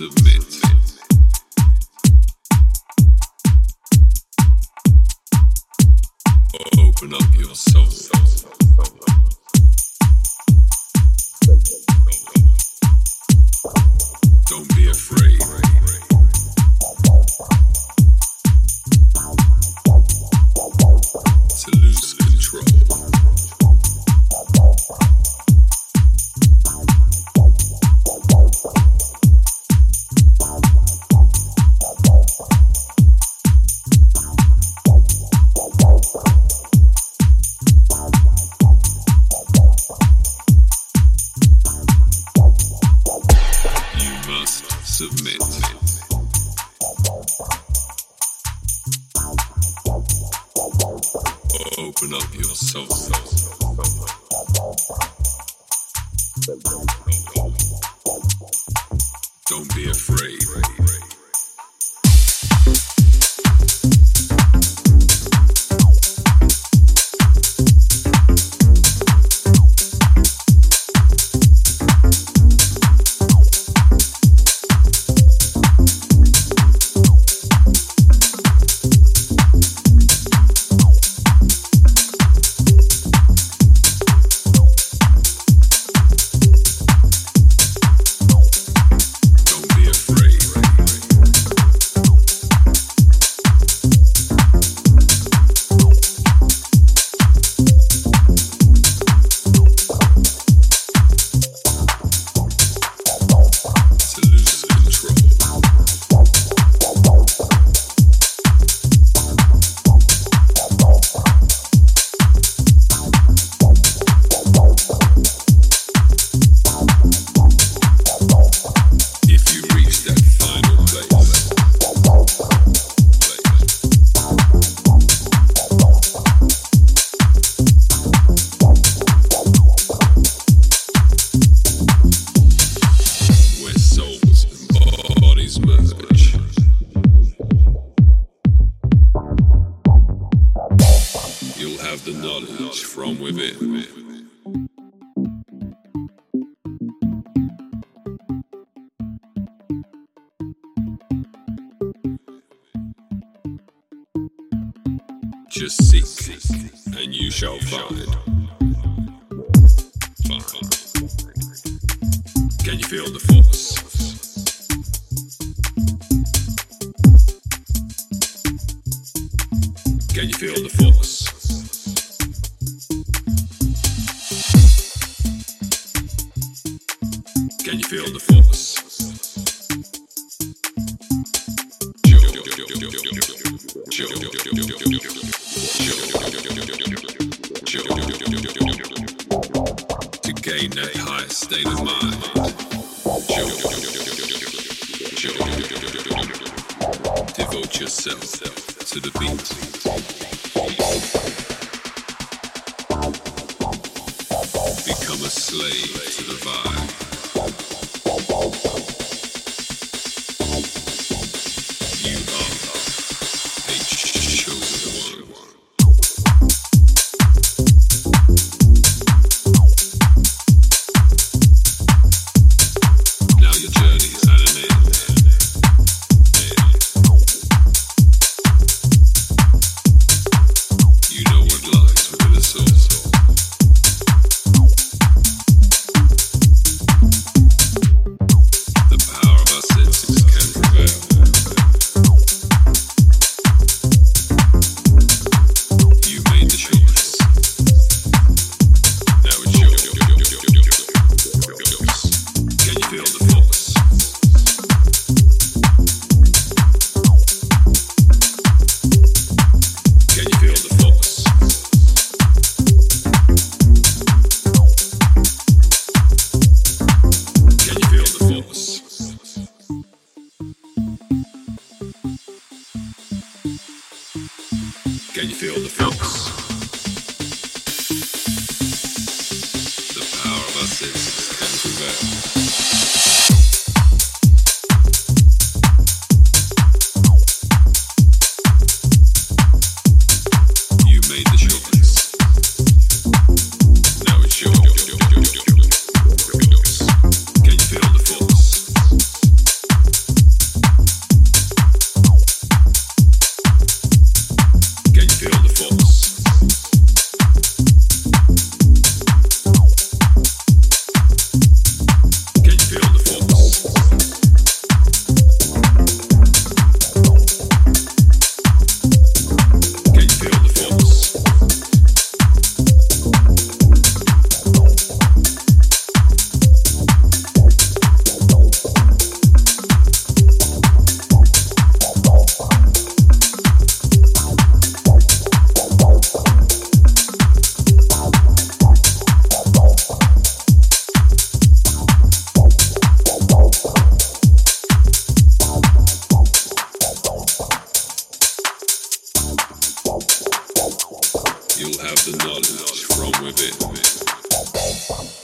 submit. Open up your soul. submit. Open up yourself. the knowledge from within. Just seek, and you shall find. Find. Can you feel the force? Can you feel the force? feel the force. To gain a high state of mind. Devote yourself to the beat. Become a slave to the vibe. Can you feel the feel? will have the knowledge from within.